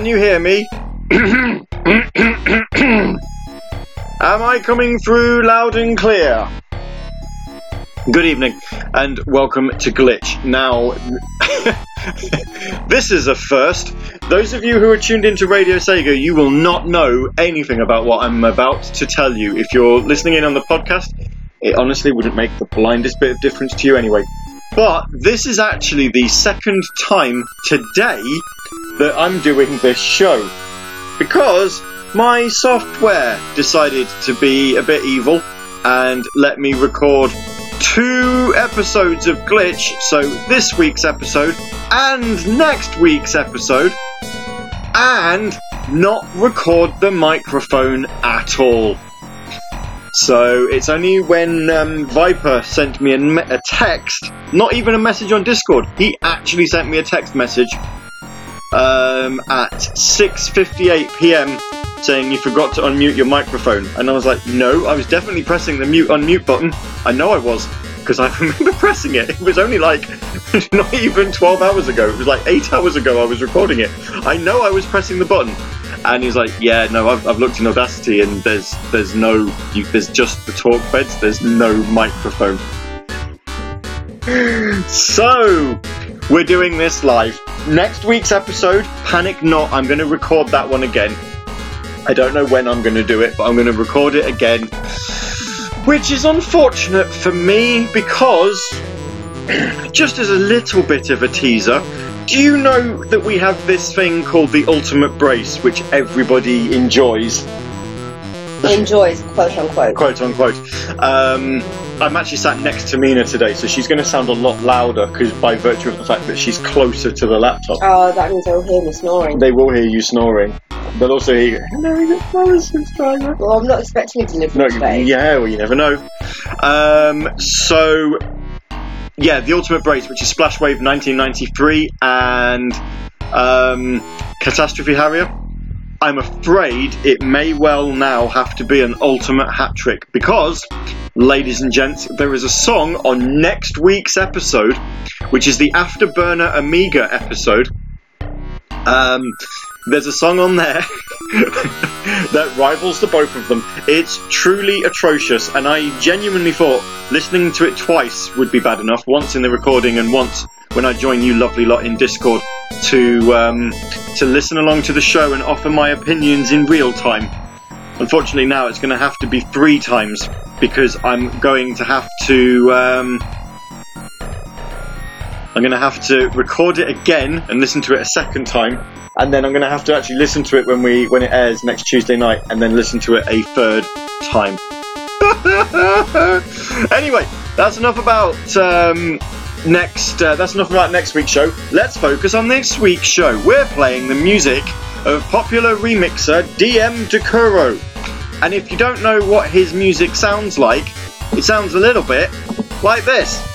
Can you hear me? Am I coming through loud and clear? Good evening and welcome to Glitch. Now, this is a first. Those of you who are tuned into Radio Sega, you will not know anything about what I'm about to tell you. If you're listening in on the podcast, it honestly wouldn't make the blindest bit of difference to you anyway. But this is actually the second time today that I'm doing this show. Because my software decided to be a bit evil and let me record two episodes of Glitch. So this week's episode and next week's episode. And not record the microphone at all. So it's only when um, Viper sent me a, me- a text, not even a message on Discord. He actually sent me a text message um, at 6:58 p.m. saying you forgot to unmute your microphone, and I was like, no, I was definitely pressing the mute unmute button. I know I was because I remember pressing it. It was only like not even 12 hours ago. It was like eight hours ago I was recording it. I know I was pressing the button. And he's like, "Yeah, no, I've, I've looked in Audacity, and there's there's no, you, there's just the talk beds. There's no microphone." So, we're doing this live. Next week's episode, panic not, I'm going to record that one again. I don't know when I'm going to do it, but I'm going to record it again. Which is unfortunate for me because, just as a little bit of a teaser, do you know that we have this thing called the Ultimate Brace, which everybody enjoys? Enjoys, quote unquote. quote unquote. Um, I'm actually sat next to Mena today, so she's going to sound a lot louder because by virtue of the fact that she's closer to the laptop. Oh, that means they'll hear me snoring. They will hear you snoring. They'll also hear you. Hello, the flower subscriber. Well, I'm not expecting a delivery No, today. yeah, well, you never know. Um, so, yeah, the Ultimate Brace, which is Splash Wave 1993 and um, Catastrophe Harrier. I'm afraid it may well now have to be an ultimate hat trick because, ladies and gents, there is a song on next week's episode, which is the Afterburner Amiga episode. Um, there's a song on there that rivals the both of them. It's truly atrocious, and I genuinely thought listening to it twice would be bad enough. Once in the recording, and once when I join you, lovely lot, in Discord to um, to listen along to the show and offer my opinions in real time. Unfortunately, now it's going to have to be three times because I'm going to have to. Um, I'm going to have to record it again and listen to it a second time, and then I'm going to have to actually listen to it when we when it airs next Tuesday night, and then listen to it a third time. anyway, that's enough about um, next. Uh, that's enough about next week's show. Let's focus on this week's show. We're playing the music of popular remixer DM Dokuro, and if you don't know what his music sounds like, it sounds a little bit like this.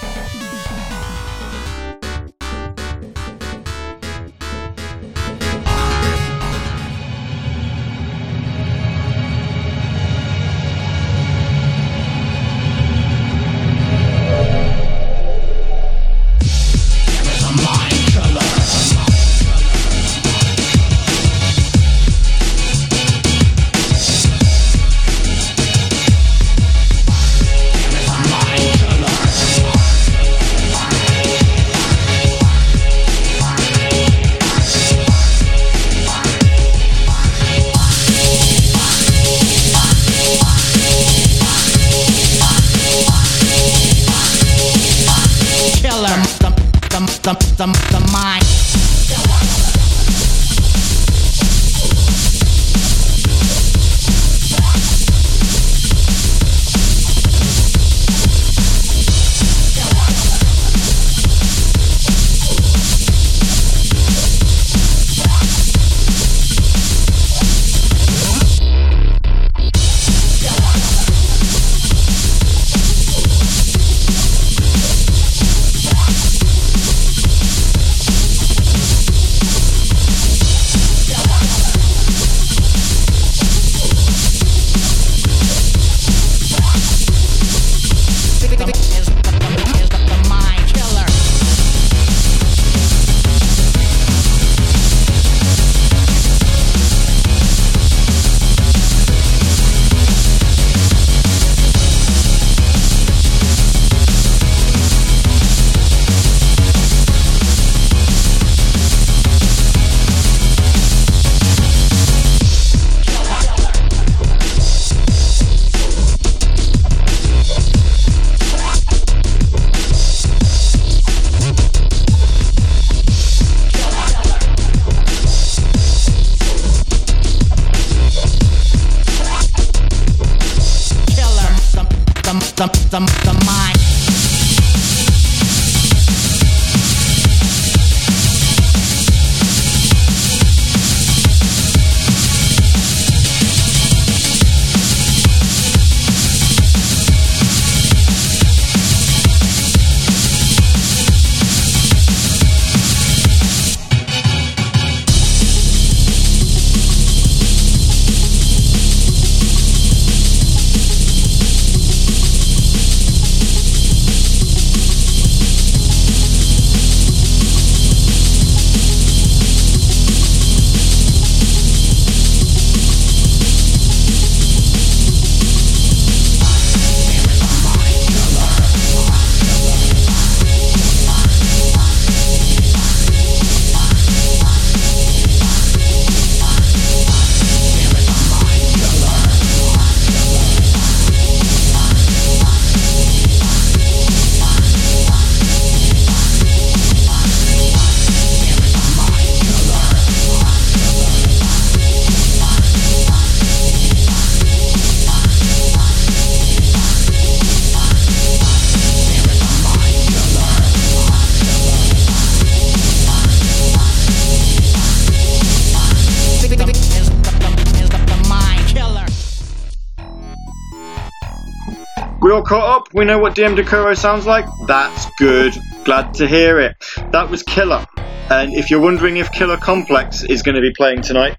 All caught up. We know what DM Dokuro sounds like. That's good. Glad to hear it. That was Killer. And if you're wondering if Killer Complex is going to be playing tonight,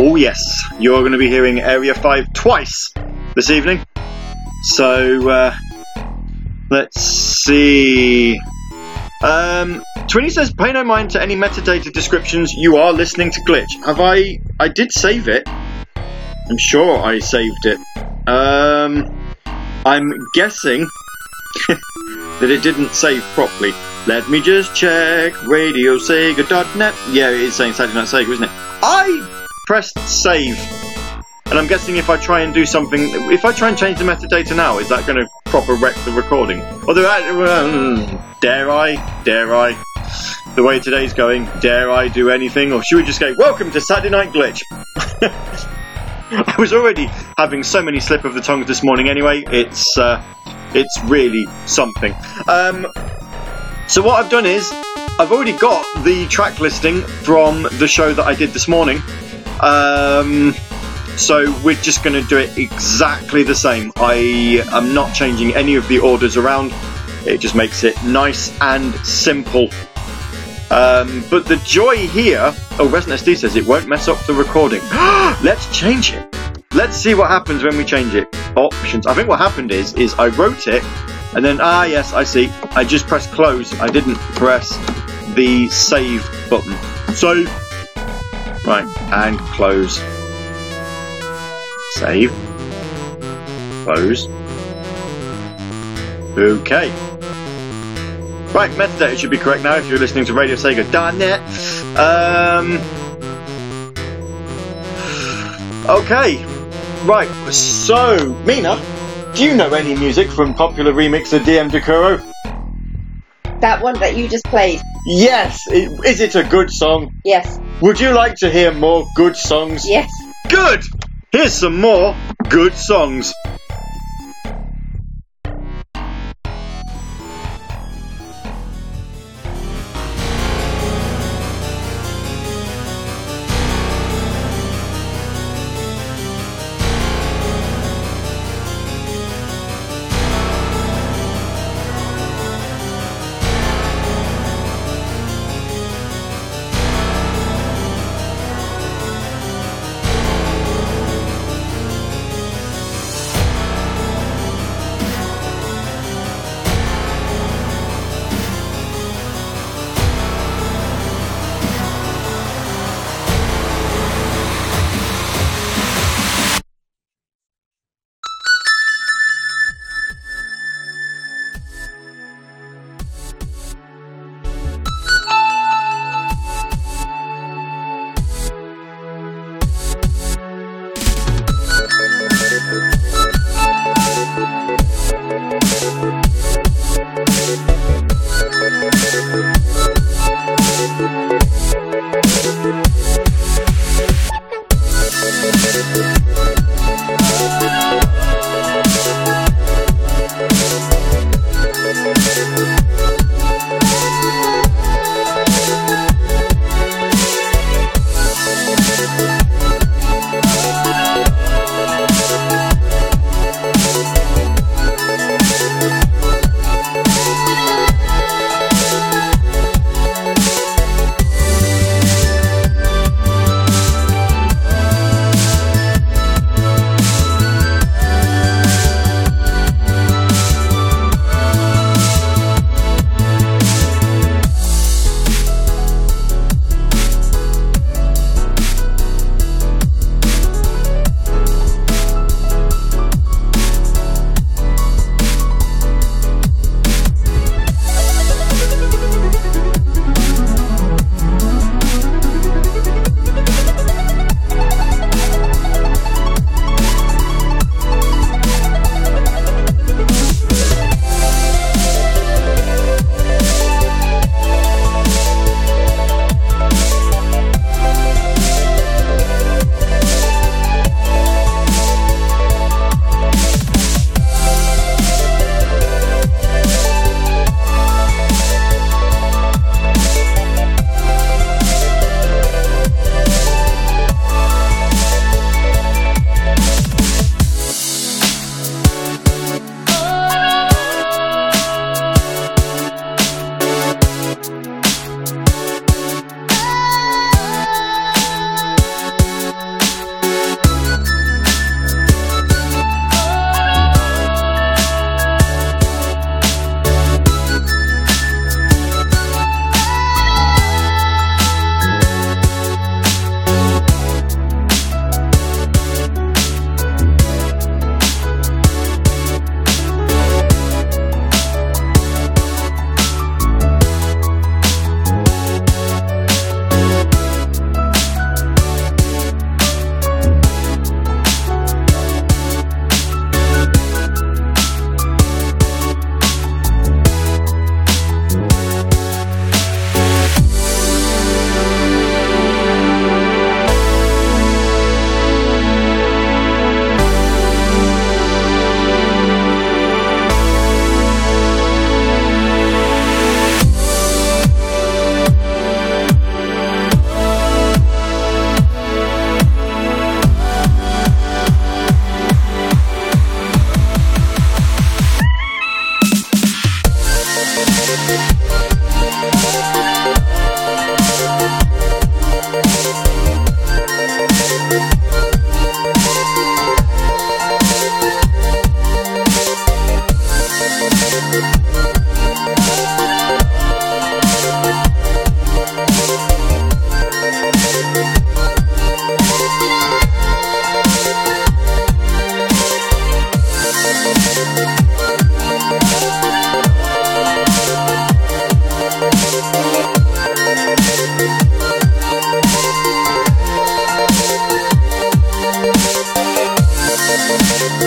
oh yes, you're going to be hearing Area 5 twice this evening. So, uh, let's see. Um, Twinny says, pay no mind to any metadata descriptions. You are listening to Glitch. Have I? I did save it. I'm sure I saved it. Um, I'm guessing that it didn't save properly. Let me just check. RadioSega.net. Yeah, it is saying Saturday Night Sega, isn't it? I pressed save. And I'm guessing if I try and do something, if I try and change the metadata now, is that going to proper wreck the recording? Although, uh, dare I? Dare I? The way today's going, dare I do anything? Or should we just go, welcome to Saturday Night Glitch? I was already having so many slip of the tongues this morning anyway, it's, uh, it's really something. Um, so what I've done is, I've already got the track listing from the show that I did this morning. Um, so we're just going to do it exactly the same. I am not changing any of the orders around. It just makes it nice and simple. Um, but the joy here, oh, Resident SD says it won't mess up the recording. Let's change it. Let's see what happens when we change it. Options. I think what happened is, is I wrote it, and then ah yes, I see. I just pressed close. I didn't press the save button. So, right, and close. Save. Close. Okay. Right, metadata should be correct now if you're listening to RadioSega.net. Um, okay. Right, so, Mena, do you know any music from popular remixer DM Dokuro? That one that you just played. Yes! i- Is it a good song? Yes. Would you like to hear more good songs? Yes. Good! Here's some more good songs.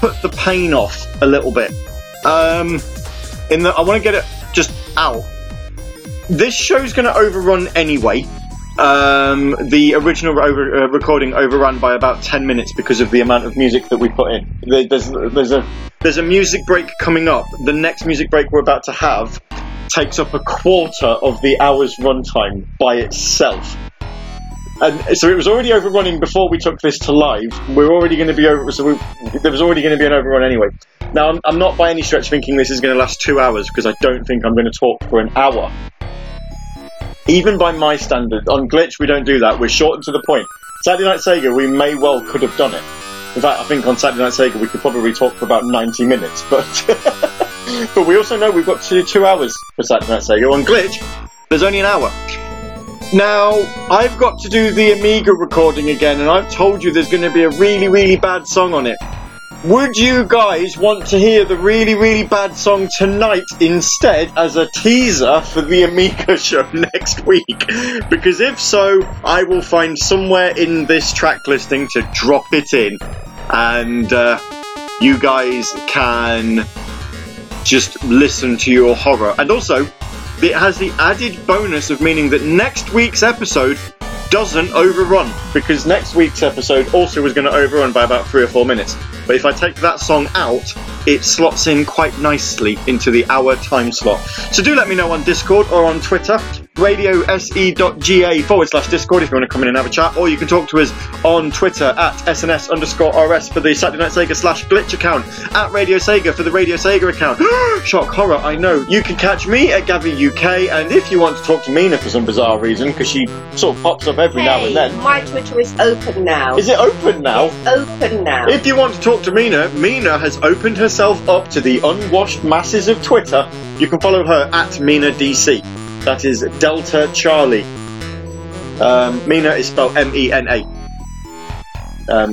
put the pain off a little bit. Um, in that I want to get it just out. This show's going to overrun anyway. Um, the original over, uh, recording overran by about ten minutes because of the amount of music that we put in. There- There's there's a there's a music break coming up. The next music break we're about to have takes up a quarter of the hour's runtime by itself. And so it was already overrunning before we took this to live. We're already going to be over, so we, there was already going to be an overrun anyway. Now, I'm, I'm not by any stretch thinking this is going to last two hours because I don't think I'm going to talk for an hour. Even by my standard, on Glitch we don't do that. We're short and to the point. Saturday Night Sega, we may well could have done it. In fact, I think on Saturday Night Sega we could probably talk for about 90 minutes, but but we also know we've got two, two hours for Saturday Night Sega. On Glitch, there's only an hour. Now, I've got to do the Amiga recording again, and I've told you there's going to be a really, really bad song on it. Would you guys want to hear the really, really bad song tonight instead as a teaser for the Amiga show next week? Because if so, I will find somewhere in this track listing to drop it in, and uh, you guys can just listen to your horror. And also, it has the added bonus of meaning that next week's episode doesn't overrun because next week's episode also was going to overrun by about three or four minutes. But if I take that song out, it slots in quite nicely into the hour time slot. So do let me know on Discord or on Twitter, radiose.ga forward slash Discord if you want to come in and have a chat, or you can talk to us on Twitter at SNS underscore RS for the Saturday Night Sega slash glitch account, at Radio Sega for the Radio Sega account. Shock horror, I know. You can catch me at Gavi UK, and if you want to talk to Mena for some bizarre reason, because she sort of pops up every now and then. my Twitter is open now. Is it open now? It's open now. If you want to talk to Mena, Mena has opened herself up to the unwashed masses of Twitter. You can follow her at Mena DC. That is Delta Charlie. Um, Mena is spelled M E N A.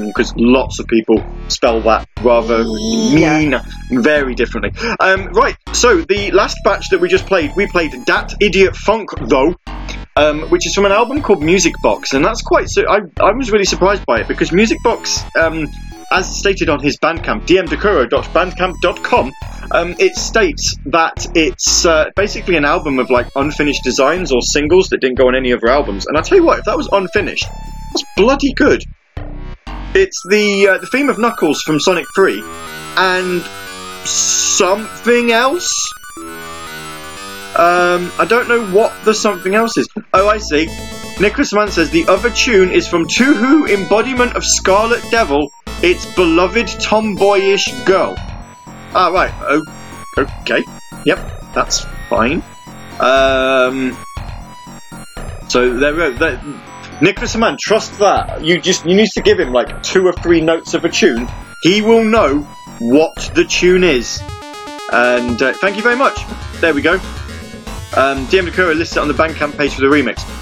Because lots of people spell that rather Yeah. mean, very differently. Um, right, so the last batch that we just played, we played Dat Idiot Funk, though, um, which is from an album called Music Box, and that's quite. So I, I was really surprised by it because Music Box, um, as stated on his Bandcamp, dmdokuro.bandcamp.com, um, it states that it's uh, basically an album of like unfinished designs or singles that didn't go on any other albums. And I tell you what, if that was unfinished, that's bloody good. It's the uh, the theme of Knuckles from Sonic 3 and something else. Um, I don't know what the something else is. Oh, I see. Nicholas Mann says the other tune is from Touhou embodiment of Scarlet Devil, its beloved tomboyish girl. Ah, right. Oh, okay. Yep, that's fine. Um, so there we go. Nicholas Mann, trust that. You just you need to give him like two or three notes of a tune. He will know what the tune is. And uh, thank you very much. There we go. Um, DM Dokuro lists it on the Bandcamp page for the remix.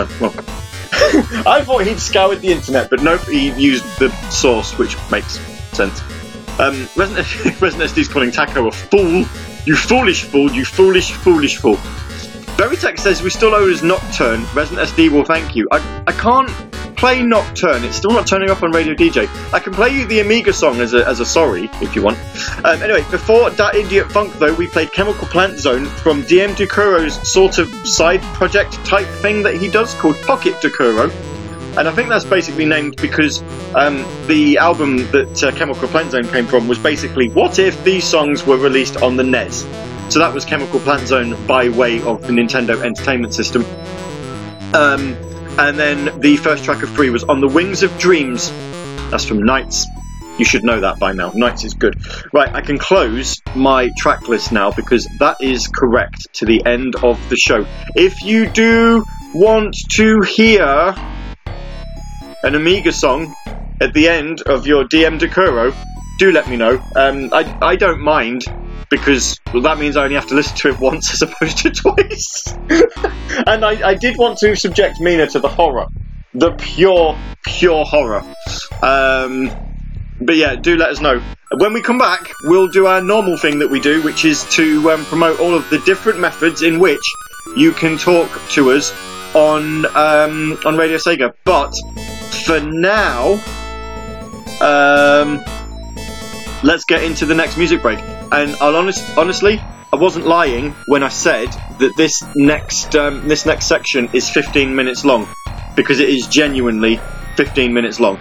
Oh, well. I thought he'd scoured the internet, but nope, he used the source, which makes sense. Um, Resident, Resident SD's calling Taco a fool. You foolish fool, you foolish, foolish fool. Veritech says we still owe his Nocturne. Resident SD will thank you. I, I can't play Nocturne. It's still not turning up on Radio DJ. I can play you the Amiga song as a, as a sorry, if you want. Um, anyway, before that Idiot Funk, though, we played Chemical Plant Zone from DM Dokuro's sort of side project type thing that he does called Pocket Dokuro. And I think that's basically named because um, the album that uh, Chemical Plant Zone came from was basically what if these songs were released on the NES? So that was Chemical Plant Zone by way of the Nintendo Entertainment System. Um, and then the first track of three was On the Wings of Dreams. That's from NiGHTS. You should know that by now. NiGHTS is good. Right, I can close my track list now because that is correct to the end of the show. If you do want to hear an Amiga song at the end of your DM Dokuro, do let me know. Um, I, I don't mind because well, that means I only have to listen to it once as opposed to twice. and I, I did want to subject Mena to the horror, the pure, pure horror. Um, but yeah, do let us know. When we come back, we'll do our normal thing that we do, which is to um, promote all of the different methods in which you can talk to us on um, on Radio Sega. But for now, um, let's get into the next music break. And I'll honest, honestly, I wasn't lying when I said that this next um, this next section is 15 minutes long, because it is genuinely 15 minutes long.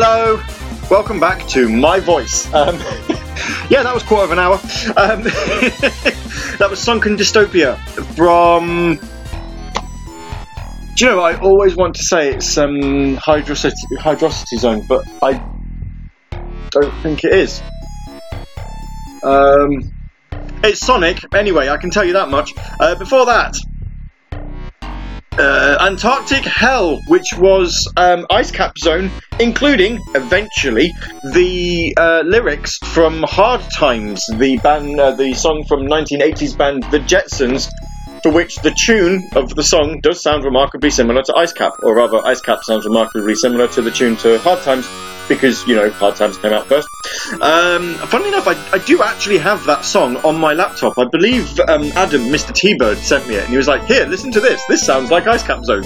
Welcome back to my voice. Um, yeah, that was quarter of an hour. Um, that was Sunken Dystopia from. Do you know? I always want to say it's um, hydrocity, hydrocity zone, but I don't think it is. Um, it's Sonic. Anyway, I can tell you that much. Uh, before that, uh, Antarctic Hell, which was um, Ice Cap Zone, including eventually the uh, lyrics from Hard Times, the band, uh, the song from 1980s band The Jetzons, for which the tune of the song does sound remarkably similar to Ice Cap, or rather, Ice Cap sounds remarkably similar to the tune to Hard Times, because you know Hard Times came out first. Um, funnily enough, I, I do actually have that song on my laptop. I believe um, Adam, Mr. T-Bird, sent me it, and he was like, "Here, listen to this. This sounds like Ice Cap Zone."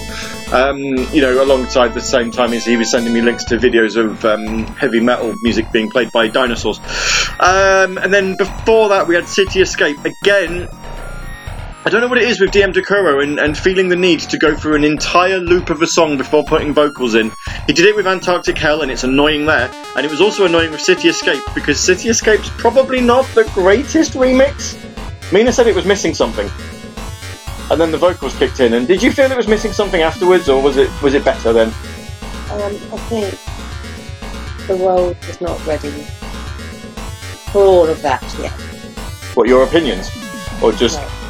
Um, you know, alongside the same time as he was sending me links to videos of um, heavy metal music being played by dinosaurs. Um, and then before that, we had City Escape again. I don't know what it is with DM Dokuro and, and feeling the need to go through an entire loop of a song before putting vocals in. He did it with Antarctic Hell and it's annoying there, and it was also annoying with City Escape because City Escape's probably not the greatest remix. Mena said it was missing something. And then the vocals kicked in, and did you feel it was missing something afterwards, or was it was it better then? Um, I think the world is not ready for all of that yet. What your opinions, or just No.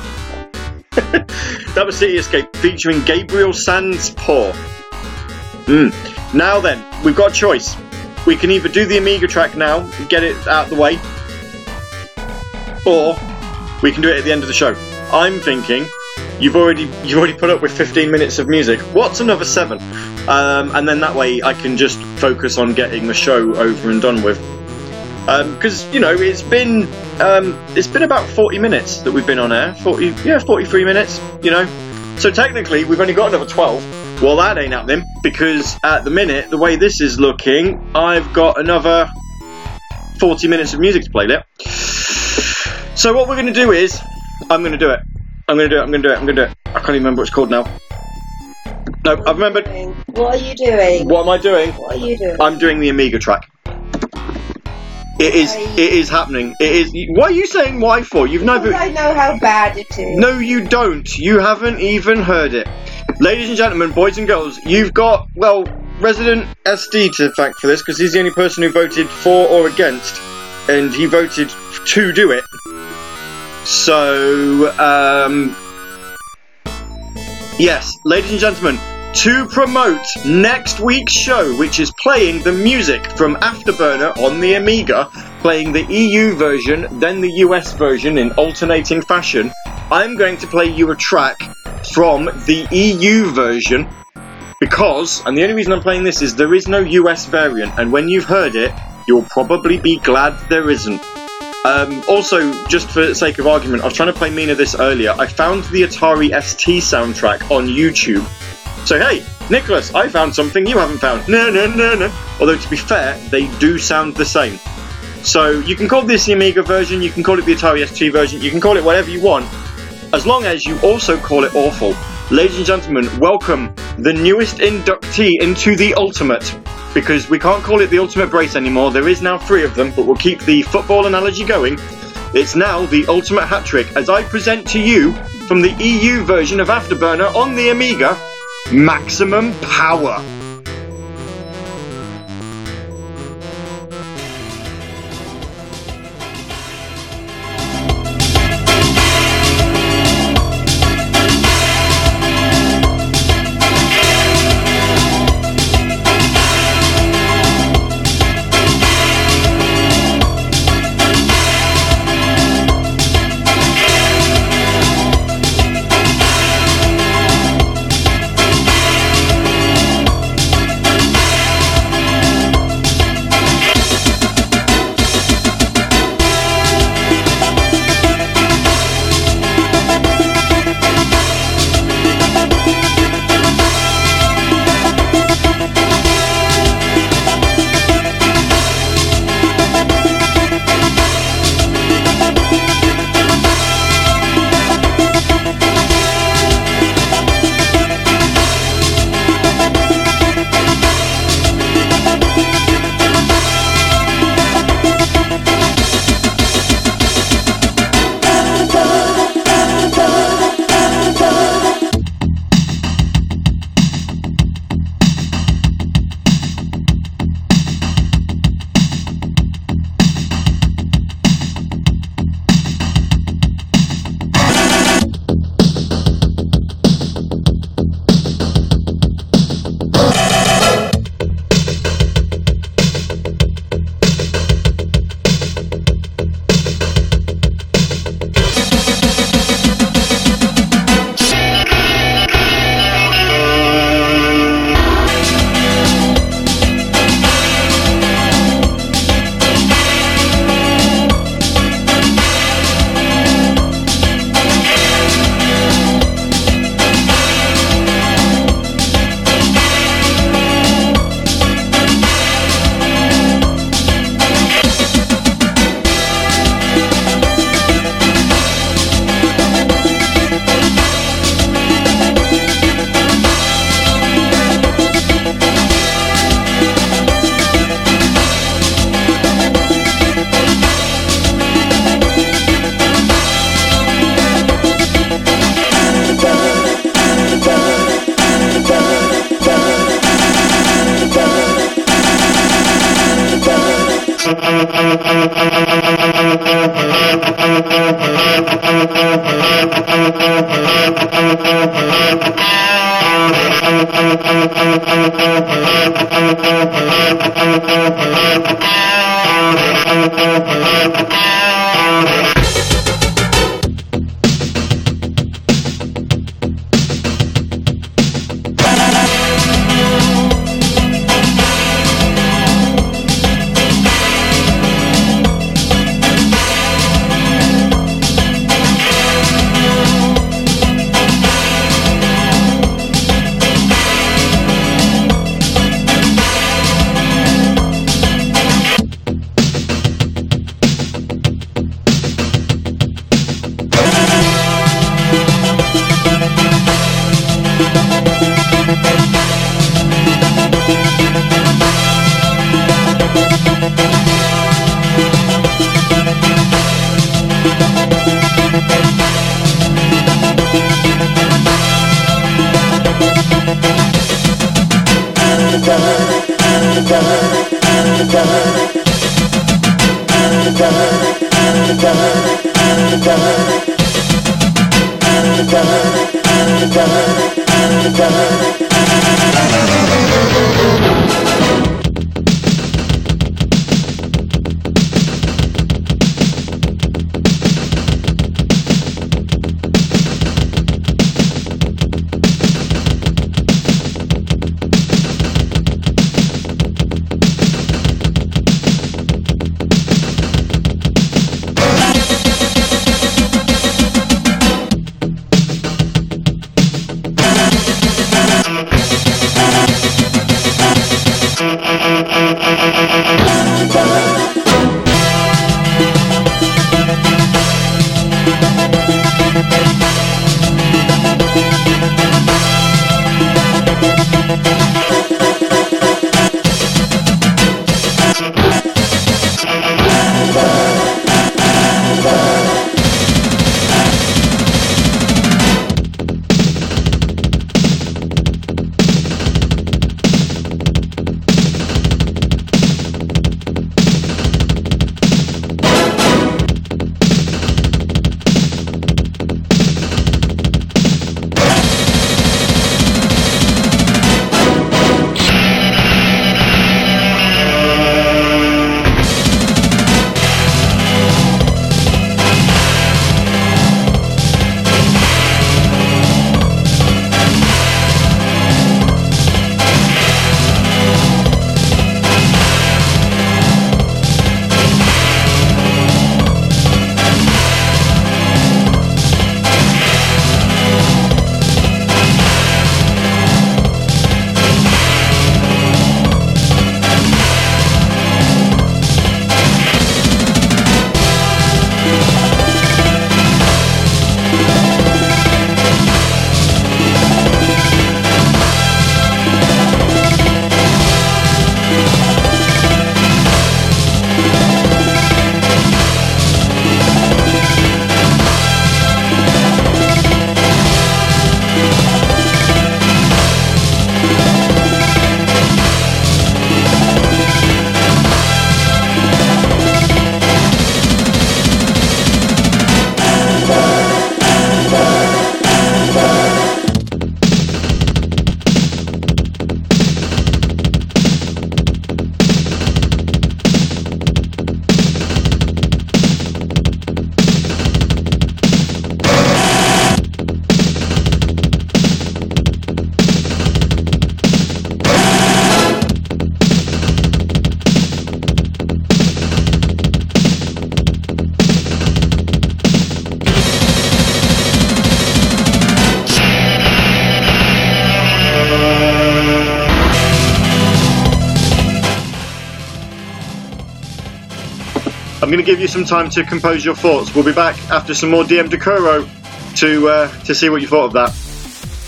that was City Escape featuring Gabriel Sandspaw. Hmm. Now then, we've got a choice. We can either do the Amiga track now, get it out of the way, or we can do it at the end of the show. I'm thinking you've already you've already put up with 15 minutes of music. What's another seven? Um, and then that way I can just focus on getting the show over and done with. Because you know it's been um, it's been about 40 minutes that we've been on air. 40 yeah 43 minutes. You know, so technically we've only got another 12. Well, that ain't happening because at the minute the way this is looking, I've got another 40 minutes of music to play there. So what we're going to do is, I'm going to do it. I'm going to do it. I'm going to do it. I'm going to do it. I can't even remember what it's called now. No, I've remembered. What are you doing? What am I doing? What are you doing? I'm doing the Amiga track. It is. It is happening. It is. Why are you saying why for? You've never. I know how bad it is. No, you don't. You haven't even heard it. Ladies and gentlemen, boys and girls, you've got, well, Resident SD to thank for this because he's the only person who voted for or against, and he voted to do it. So, um, yes, ladies and gentlemen, to promote next week's show, which is playing the music from Afterburner on the Amiga, playing the EU version, then the US version in alternating fashion, I'm going to play you a track from the EU version because, and the only reason I'm playing this is there is no US variant, and when you've heard it, you'll probably be glad there isn't. Um, also, just for the sake of argument, I was trying to play Mena this earlier. I found the Atari ST soundtrack on YouTube. So hey, Nicholas, I found something you haven't found. No, no, no, no. Although to be fair, they do sound the same. So you can call this the Amiga version, you can call it the Atari ST version, you can call it whatever you want, as long as you also call it awful. Ladies and gentlemen, welcome the newest inductee into the Ultimate. Because we can't call it the Ultimate Brace anymore, there is now three of them, but we'll keep the football analogy going. It's now the Ultimate Hat Trick as I present to you from the EU version of Afterburner on the Amiga Maximum Power. I'm going to give you some time to compose your thoughts. We'll be back after some more DM Dokuro to uh, to see what you thought of that.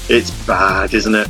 It's bad, isn't it?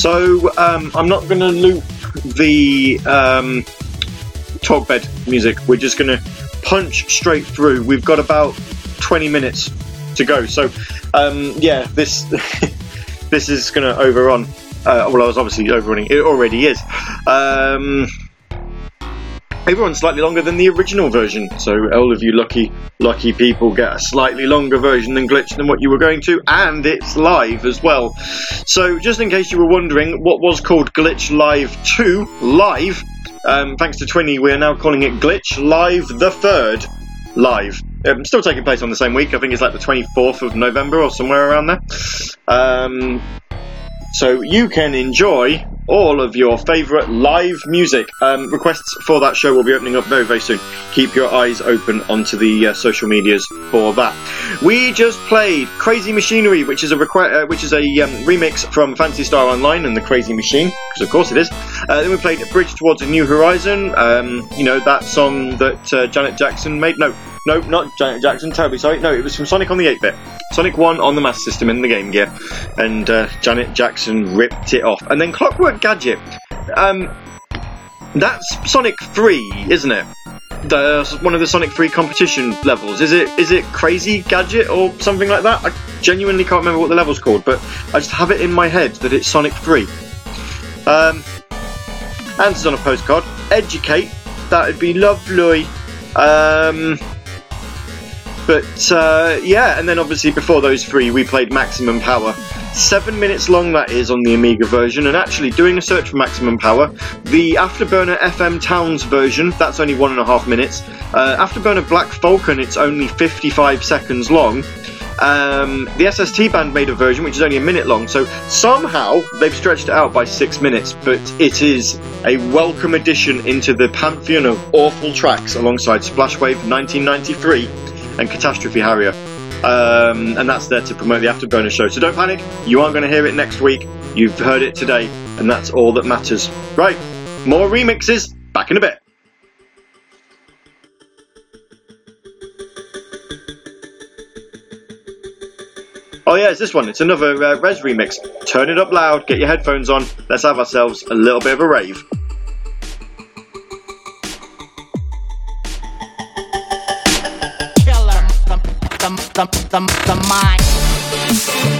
So um, I'm not going to loop the um, talk bed music. We're just going to punch straight through. We've got about 20 minutes to go. So um, yeah, this this is going to overrun. Uh, well, I was obviously overrunning. It already is. Um, everyone's slightly longer than the original version. So all of you lucky lucky people get a slightly longer version than Glitch than what you were going to, and it's live as well. So just in case you were wondering, what was called Glitch Live 2 live, um, thanks to Twinny, we are now calling it Glitch Live the Third live. Um, still taking place on the same week. I think it's like the 24th of November or somewhere around there. Um, so you can enjoy all of your favourite live music. Um, requests for that show will be opening up very, very soon. Keep your eyes open onto the uh, social medias for that. We just played Crazy Machinery, which is a requ- uh, which is a um, remix from Phantasy Star Online and the Crazy Machine, because of course it is. Uh, then we played Bridge Towards a New Horizon. Um, you know that song that uh, Janet Jackson made. No, no, not Janet Jackson. Terribly sorry. No, it was from Sonic on the 8-bit. Sonic 1 on the Master System in the Game Gear, and uh, Janet Jackson ripped it off. And then Clockwork Gadget. Um, that's Sonic 3, isn't it? The, one of the Sonic 3 competition levels. Is it is it Crazy Gadget or something like that? I genuinely can't remember what the level's called, but I just have it in my head that it's Sonic 3. Um, answers on a postcard. Educate. That would be lovely. Um, but uh, yeah, and then obviously before those three, we played Maximum Power. Seven minutes long that is on the Amiga version, and actually doing a search for Maximum Power, the Afterburner FM Towns version, that's only one and a half minutes. Uh, Afterburner Black Falcon, it's only 55 seconds long. Um, the SST band made a version which is only a minute long, so somehow they've stretched it out by six minutes, but it is a welcome addition into the pantheon of awful tracks alongside Splashwave 1993 and Catastrophe Harrier. Um, and that's there to promote the Afterburner show. So don't panic, you aren't going to hear it next week. You've heard it today, and that's all that matters. Right, more remixes, back in a bit. Oh yeah, it's this one. It's another uh, Rez remix. Turn it up loud, get your headphones on. Let's have ourselves a little bit of a rave. The, the, the, mind.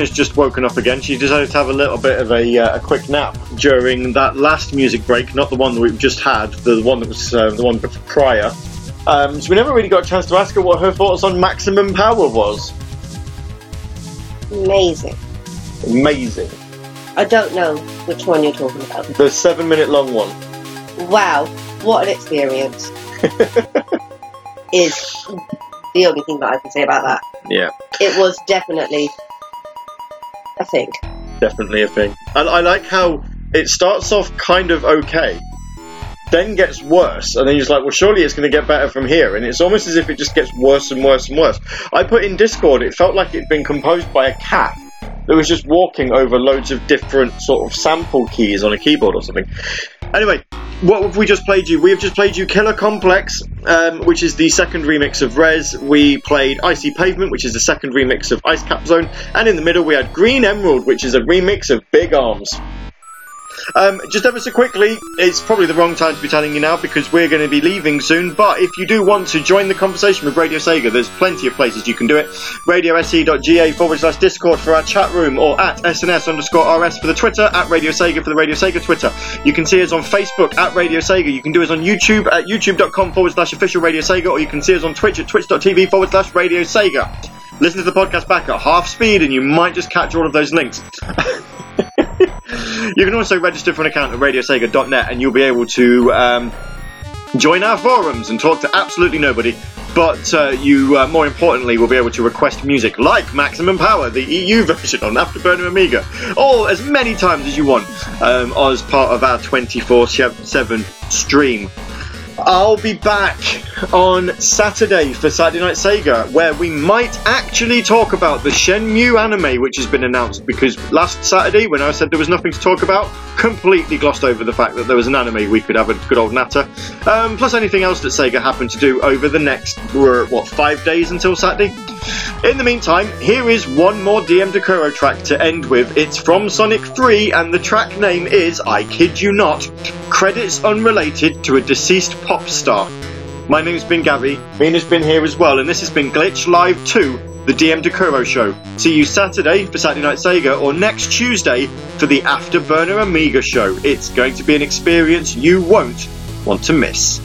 Mena's just woken up again. She decided to have a little bit of a, uh, a quick nap during that last music break, not the one that we've just had, the one that was uh, the one prior. Um, so we never really got a chance to ask her what her thoughts on Maximum Power was. Amazing. Amazing. I don't know which one you're talking about. The seven minute long one. Wow, what an experience. is the only thing that I can say about that. Yeah, It was definitely a thing. definitely a thing. And I like how it starts off kind of okay, then gets worse, and then you're just like, well, surely it's going to get better from here. And it's almost as if it just gets worse and worse and worse. I put in Discord, it felt like it'd been composed by a cat that was just walking over loads of different sort of sample keys on a keyboard or something. Anyway, what have we just played you? We have just played you Killer Complex, um, which is the second remix of Rez. We played Icy Pavement, which is the second remix of Ice Cap Zone. And in the middle, we had Green Emerald, which is a remix of Big Arms. Um, just ever so quickly, it's probably the wrong time to be telling you now because we're going to be leaving soon. But if you do want to join the conversation with Radio Sega, there's plenty of places you can do it. RadioSE.ga forward slash Discord for our chat room, or at SNS underscore RS for the Twitter, at Radio Sega for the Radio Sega Twitter. You can see us on Facebook at Radio Sega. You can do us on YouTube at youtube.com forward slash official Radio Sega, or you can see us on Twitch at twitch.tv forward slash Radio Sega. Listen to the podcast back at half speed, and you might just catch all of those links. you can also register for an account at radiosega.net and you'll be able to um, join our forums and talk to absolutely nobody. But uh, you, uh, more importantly, will be able to request music like Maximum Power, the EU version on Afterburner Amiga, all as many times as you want um, as part of our 24 7 stream. I'll be back on Saturday for Saturday Night Sega, where we might actually talk about the Shenmue anime, which has been announced. Because last Saturday, when I said there was nothing to talk about, completely glossed over the fact that there was an anime we could have a good old natter. Um, plus anything else that Sega happened to do over the next, what, five days until Saturday? In the meantime, here is one more DM Dokuro track to end with. It's from Sonic 3, and the track name is, I kid you not, credits unrelated to a deceased pop star. My name's been Gabby, Mena's been here as well, and this has been Glitch Live 2, the DM Dokuro show. See you Saturday for Saturday Night Sega, or next Tuesday for the Afterburner Amiga show. It's going to be an experience you won't want to miss.